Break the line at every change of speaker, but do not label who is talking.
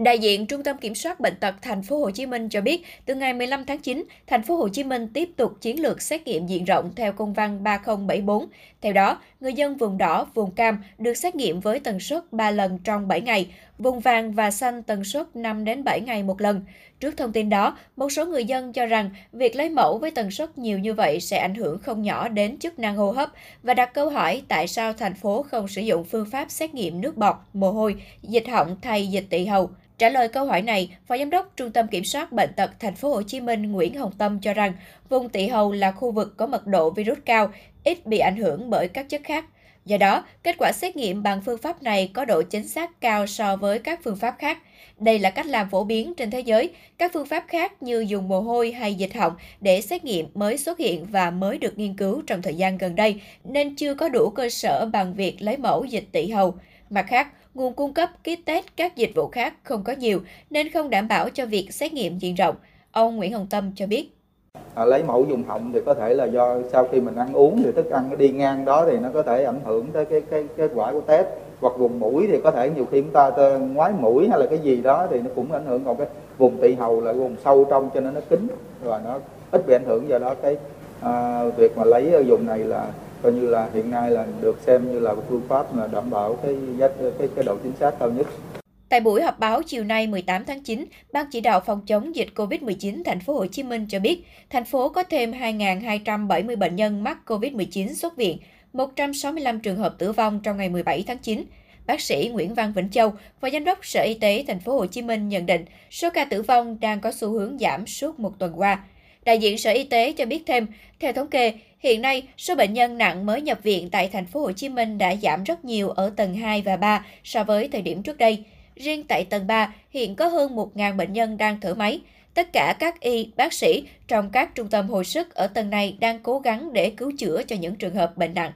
Đại diện Trung tâm Kiểm soát bệnh tật thành phố Hồ Chí Minh cho biết, từ ngày 15 tháng 9, thành phố Hồ Chí Minh tiếp tục chiến lược xét nghiệm diện rộng theo công văn 3074. Theo đó, người dân vùng đỏ, vùng cam được xét nghiệm với tần suất 3 lần trong 7 ngày, vùng vàng và xanh tần suất 5 đến 7 ngày một lần. Trước thông tin đó, một số người dân cho rằng việc lấy mẫu với tần suất nhiều như vậy sẽ ảnh hưởng không nhỏ đến chức năng hô hấp và đặt câu hỏi tại sao thành phố không sử dụng phương pháp xét nghiệm nước bọt, mồ hôi, dịch họng thay dịch tỵ hầu. Trả lời câu hỏi này, Phó Giám đốc Trung tâm Kiểm soát Bệnh tật Thành phố Hồ Chí Minh Nguyễn Hồng Tâm cho rằng vùng tỵ hầu là khu vực có mật độ virus cao, ít bị ảnh hưởng bởi các chất khác. Do đó, kết quả xét nghiệm bằng phương pháp này có độ chính xác cao so với các phương pháp khác. Đây là cách làm phổ biến trên thế giới. Các phương pháp khác như dùng mồ hôi hay dịch họng để xét nghiệm mới xuất hiện và mới được nghiên cứu trong thời gian gần đây, nên chưa có đủ cơ sở bằng việc lấy mẫu dịch tỵ hầu. Mặt khác, nguồn cung cấp kit test các dịch vụ khác không có nhiều nên không đảm bảo cho việc xét nghiệm diện rộng. Ông Nguyễn Hồng Tâm cho biết.
À, lấy mẫu dùng họng thì có thể là do sau khi mình ăn uống thì thức ăn nó đi ngang đó thì nó có thể ảnh hưởng tới cái cái kết quả của test. Hoặc vùng mũi thì có thể nhiều khi chúng ta ngoái mũi hay là cái gì đó thì nó cũng ảnh hưởng. Còn cái vùng tị hầu là vùng sâu trong cho nên nó kín và nó ít bị ảnh hưởng. Do đó cái à, việc mà lấy dùng này là coi như là hiện nay là được xem như là một phương pháp là đảm bảo cái cái cái độ chính xác cao nhất.
Tại buổi họp báo chiều nay 18 tháng 9, Ban chỉ đạo phòng chống dịch COVID-19 thành phố Hồ Chí Minh cho biết, thành phố có thêm 2.270 bệnh nhân mắc COVID-19 xuất viện, 165 trường hợp tử vong trong ngày 17 tháng 9. Bác sĩ Nguyễn Văn Vĩnh Châu, Phó Giám đốc Sở Y tế thành phố Hồ Chí Minh nhận định, số ca tử vong đang có xu hướng giảm suốt một tuần qua. Đại diện Sở Y tế cho biết thêm, theo thống kê, hiện nay số bệnh nhân nặng mới nhập viện tại thành phố Hồ Chí Minh đã giảm rất nhiều ở tầng 2 và 3 so với thời điểm trước đây. Riêng tại tầng 3, hiện có hơn 1.000 bệnh nhân đang thở máy. Tất cả các y, bác sĩ trong các trung tâm hồi sức ở tầng này đang cố gắng để cứu chữa cho những trường hợp bệnh nặng.